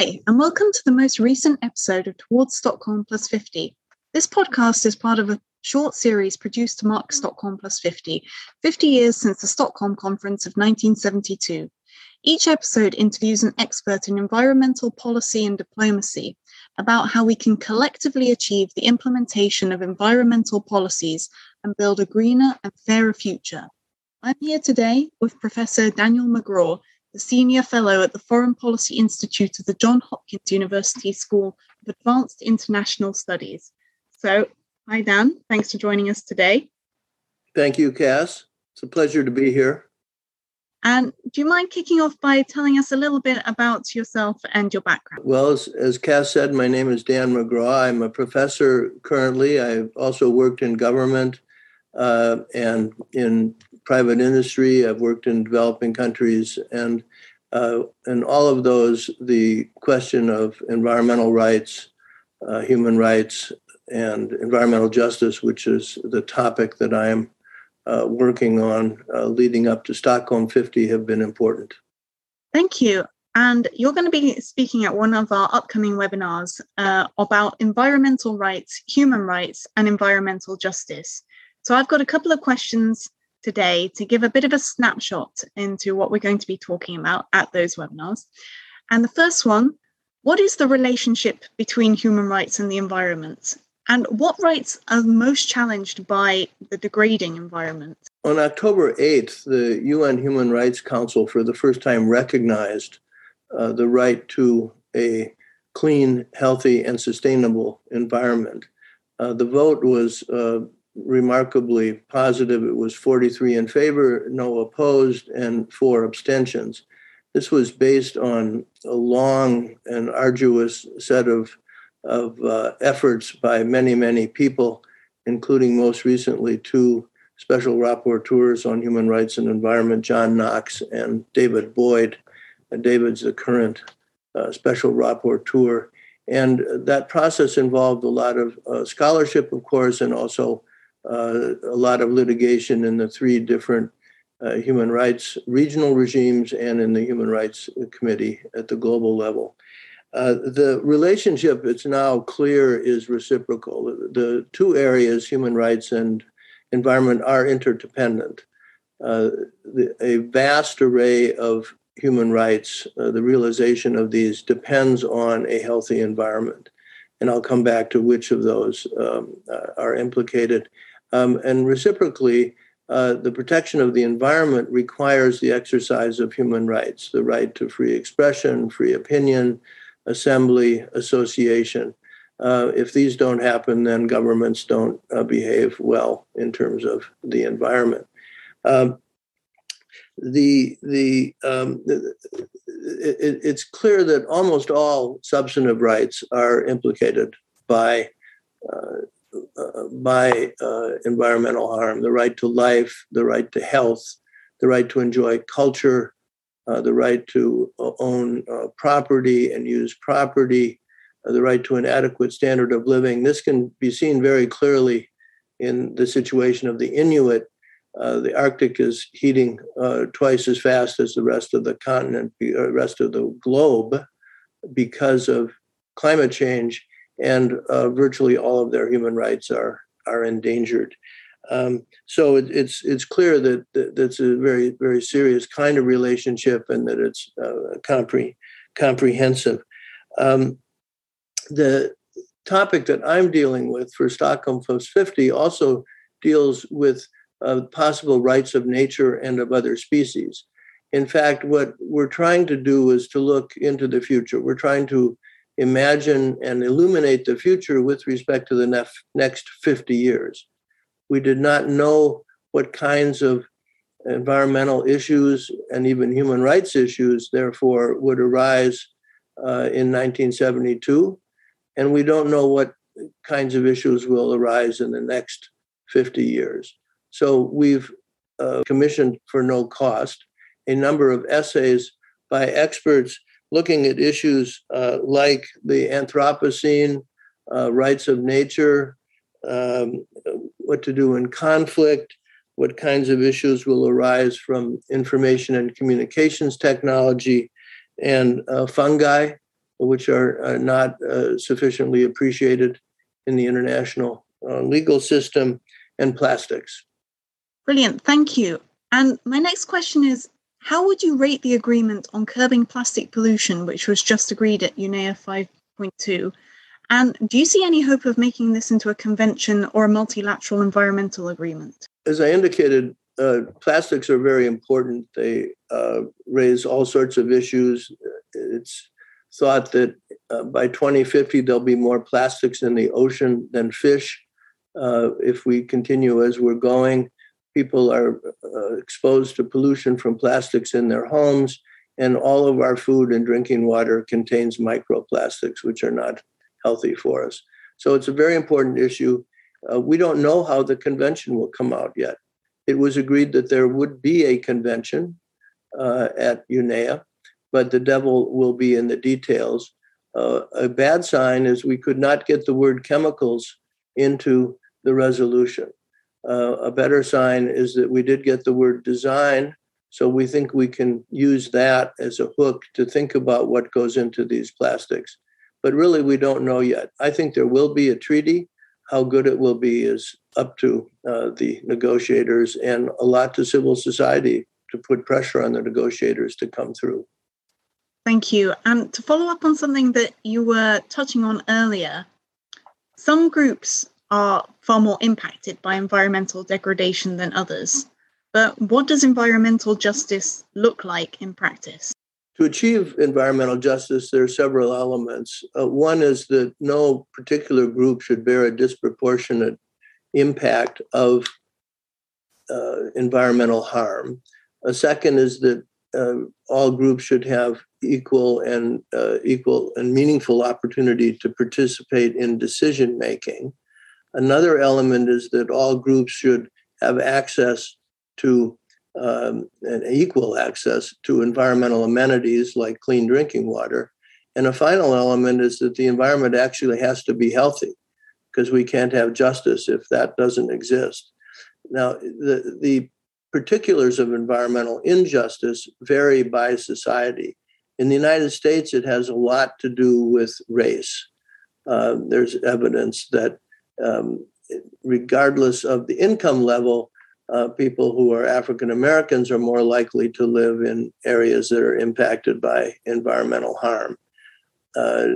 Hi, and welcome to the most recent episode of Towards Stockholm Plus 50. This podcast is part of a short series produced to mark Stockholm Plus 50, 50 years since the Stockholm Conference of 1972. Each episode interviews an expert in environmental policy and diplomacy about how we can collectively achieve the implementation of environmental policies and build a greener and fairer future. I'm here today with Professor Daniel Magraw, the Senior Fellow at the Foreign Policy Institute of the Johns Hopkins University School of Advanced International Studies. So, hi, Dan. Thanks for joining us today. Thank you, Cass. It's a pleasure to be here. And do you mind kicking off by telling us a little bit about yourself and your background? Well, as, as Cass said, my name is Dan Magraw. I'm a professor currently. I've also worked in government uh, and in private industry. I've worked in developing countries, and uh, in all of those, the question of environmental rights, uh, human rights, and environmental justice, which is the topic that I am uh, working on uh, leading up to Stockholm 50, have been important. Thank you. And you're going to be speaking at one of our upcoming webinars uh, about environmental rights, human rights, and environmental justice. So I've got a couple of questions today to give a bit of a snapshot into what we're going to be talking about at those webinars. And the first one what is the relationship between human rights and the environment? And what rights are most challenged by the degrading environment? On October 8th, the UN Human Rights Council for the first time recognized uh, the right to a clean, healthy, and sustainable environment. Uh, the vote was uh, remarkably positive. It was 43 in favor, no opposed, and four abstentions. This was based on a long and arduous set of, of uh, efforts by many, many people, including most recently two special rapporteurs on human rights and environment, John Knox and David Boyd. David's the current uh, special rapporteur. And that process involved a lot of uh, scholarship, of course, and also a lot of litigation in the three different uh, human rights regional regimes and in the Human Rights Committee at the global level. Uh, the relationship, it's now clear, is reciprocal. The, the, two areas, human rights and environment, are interdependent. Uh, the, a vast array of human rights, uh, the realization of these depends on a healthy environment. And I'll come back to which of those um, uh, are implicated. Um, and reciprocally, uh, the protection of the environment requires the exercise of human rights the right to free expression, free opinion, assembly, association. Uh, if these don't happen, then governments don't uh, behave well in terms of the environment. Um, the the um, it, it's clear that almost all substantive rights are implicated by uh, by uh, environmental harm the right to life, the right to health, the right to enjoy culture, uh, the right to uh, own uh, property and use property, uh, the right to an adequate standard of living. This can be seen very clearly in the situation of the Inuit. the Arctic is heating twice as fast as the rest of the continent, the rest of the globe, because of climate change and uh, virtually all of their human rights are are endangered. Um, so it, it's it's clear that, that that's a very very serious kind of relationship, and that it's uh, compre- comprehensive. Um, the topic that I'm dealing with for Stockholm Post Plus 50 also deals with uh, possible rights of nature and of other species. In fact, what we're trying to do is to look into the future. We're trying to imagine and illuminate the future with respect to the nef- next 50 years. We did not know what kinds of environmental issues and even human rights issues, therefore, would arise uh, in 1972. And we don't know what kinds of issues will arise in the next 50 years. So we've uh, commissioned for no cost a number of essays by experts looking at issues uh, like the Anthropocene, uh, rights of nature, um, what to do in conflict, what kinds of issues will arise from information and communications technology, and uh, fungi, which are, are not uh, sufficiently appreciated in the international uh, legal system, and plastics. Brilliant, thank you. And my next question is How would you rate the agreement on curbing plastic pollution, which was just agreed at UNEA 5.2? And do you see any hope of making this into a convention or a multilateral environmental agreement? As I indicated, uh, plastics are very important. They uh, raise all sorts of issues. It's thought that uh, by 2050, there'll be more plastics in the ocean than fish. Uh, if we continue as we're going, people are uh, exposed to pollution from plastics in their homes, and all of our food and drinking water contains microplastics, which are not healthy for us. So it's a very important issue. Uh, we don't know how the convention will come out yet. It was agreed that there would be a convention uh, at UNEA, but the devil will be in the details. Uh, a bad sign is we could not get the word chemicals into the resolution. Uh, a better sign is that we did get the word design, so we think we can use that as a hook to think about what goes into these plastics but really we don't know yet. I think there will be a treaty. How good it will be is up to uh, the negotiators and a lot to civil society to put pressure on the negotiators to come through. Thank you. And to follow up on something that you were touching on earlier, some groups are far more impacted by environmental degradation than others. But what does environmental justice look like in practice? To achieve environmental justice, there are several elements. Uh, one is that no particular group should bear a disproportionate impact of uh, environmental harm. A second is that uh, all groups should have equal and uh, equal and meaningful opportunity to participate in decision making. Another element is that all groups should have access to um, equal access to environmental amenities like clean drinking water. And a final element is that the environment actually has to be healthy because we can't have justice if that doesn't exist. Now, the, the particulars of environmental injustice vary by society. In the United States, it has a lot to do with race. Uh, there's evidence that, um, regardless of the income level, uh, people who are African Americans are more likely to live in areas that are impacted by environmental harm. Uh,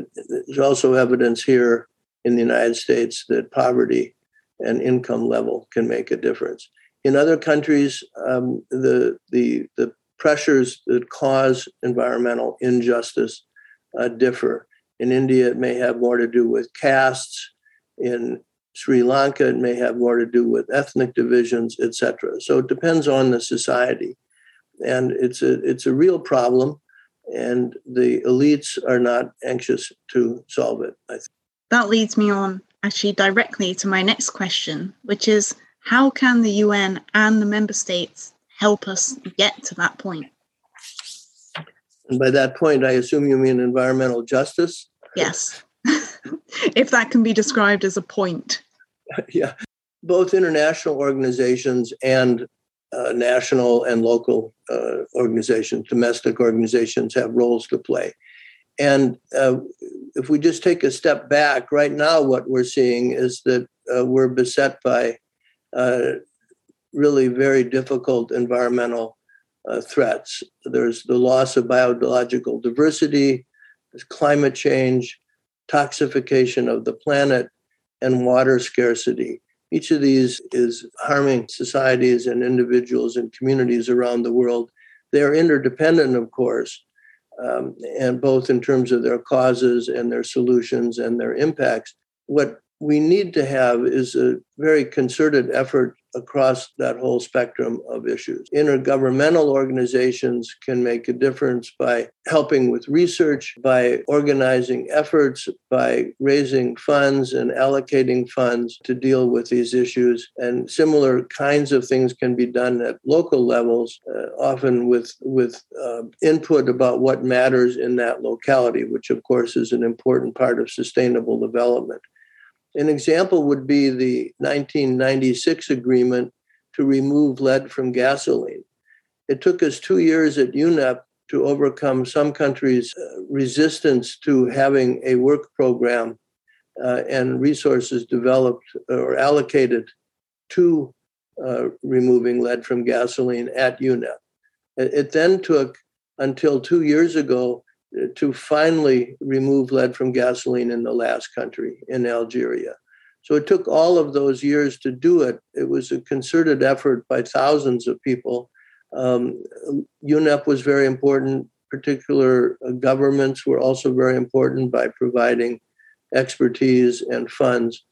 there's also evidence here in the United States that poverty and income level can make a difference. In other countries, um, the, the, the pressures that cause environmental injustice uh, differ. In India, it may have more to do with castes. In Sri Lanka, it may have more to do with ethnic divisions, etc. So it depends on the society, and it's a it's a real problem, and the elites are not anxious to solve it. I think that leads me on actually directly to my next question, which is how can the UN and the member states help us get to that point? And by that point, I assume you mean environmental justice? Yes. if that can be described as a point. yeah. Both international organizations and uh, national and local uh, organizations, domestic organizations, have roles to play. And uh, if we just take a step back, right now, what we're seeing is that uh, we're beset by uh, really very difficult environmental uh, threats. There's the loss of biological diversity, there's climate change, toxification of the planet, and water scarcity. Each of these is harming societies and individuals and communities around the world. They are interdependent, of course, um, and both in terms of their causes and their solutions and their impacts. What we need to have is a very concerted effort across that whole spectrum of issues. Intergovernmental organizations can make a difference by helping with research, by organizing efforts, by raising funds and allocating funds to deal with these issues. And similar kinds of things can be done at local levels, uh, often with, with uh, input about what matters in that locality, which of course is an important part of sustainable development. An example would be the 1996 agreement to remove lead from gasoline. It took us two years at UNEP to overcome some countries' uh, resistance to having a work program uh, and resources developed or allocated to uh, removing lead from gasoline at UNEP. It then took until two years ago to finally remove lead from gasoline in the last country, in Algeria. So it took all of those years to do it. It was a concerted effort by thousands of people. Um, UNEP was very important. Particular uh, governments were also very important by providing expertise and funds.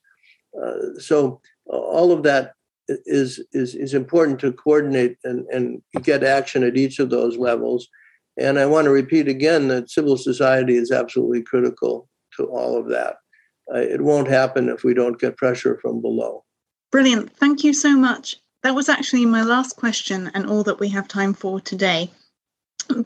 Uh, so all of that is, is, is important to coordinate and, and get action at each of those levels. And I want to repeat again that civil society is absolutely critical to all of that. Uh, it won't happen if we don't get pressure from below. Brilliant. Thank you so much. That was actually my last question and all that we have time for today.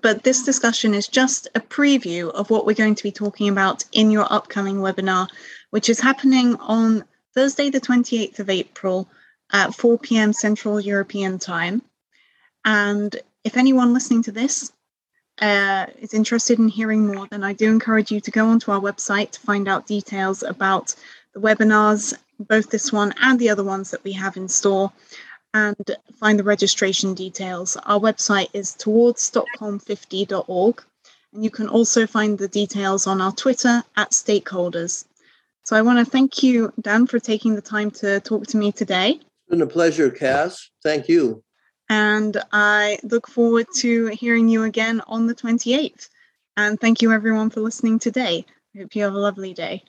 But this discussion is just a preview of what we're going to be talking about in your upcoming webinar, which is happening on Thursday, the 28th of April at 4 p.m. Central European Time. And if anyone listening to this uh, is interested in hearing more, then I do encourage you to go onto our website to find out details about the webinars, both this one and the other ones that we have in store, and find the registration details. Our website is towardsstockholm50.org, and you can also find the details on our Twitter at stakeholders. So I want to thank you, Dan, for taking the time to talk to me today. It's been a pleasure, Cass. Thank you. And I look forward to hearing you again on the 28th. And thank you, everyone, for listening today. I hope you have a lovely day.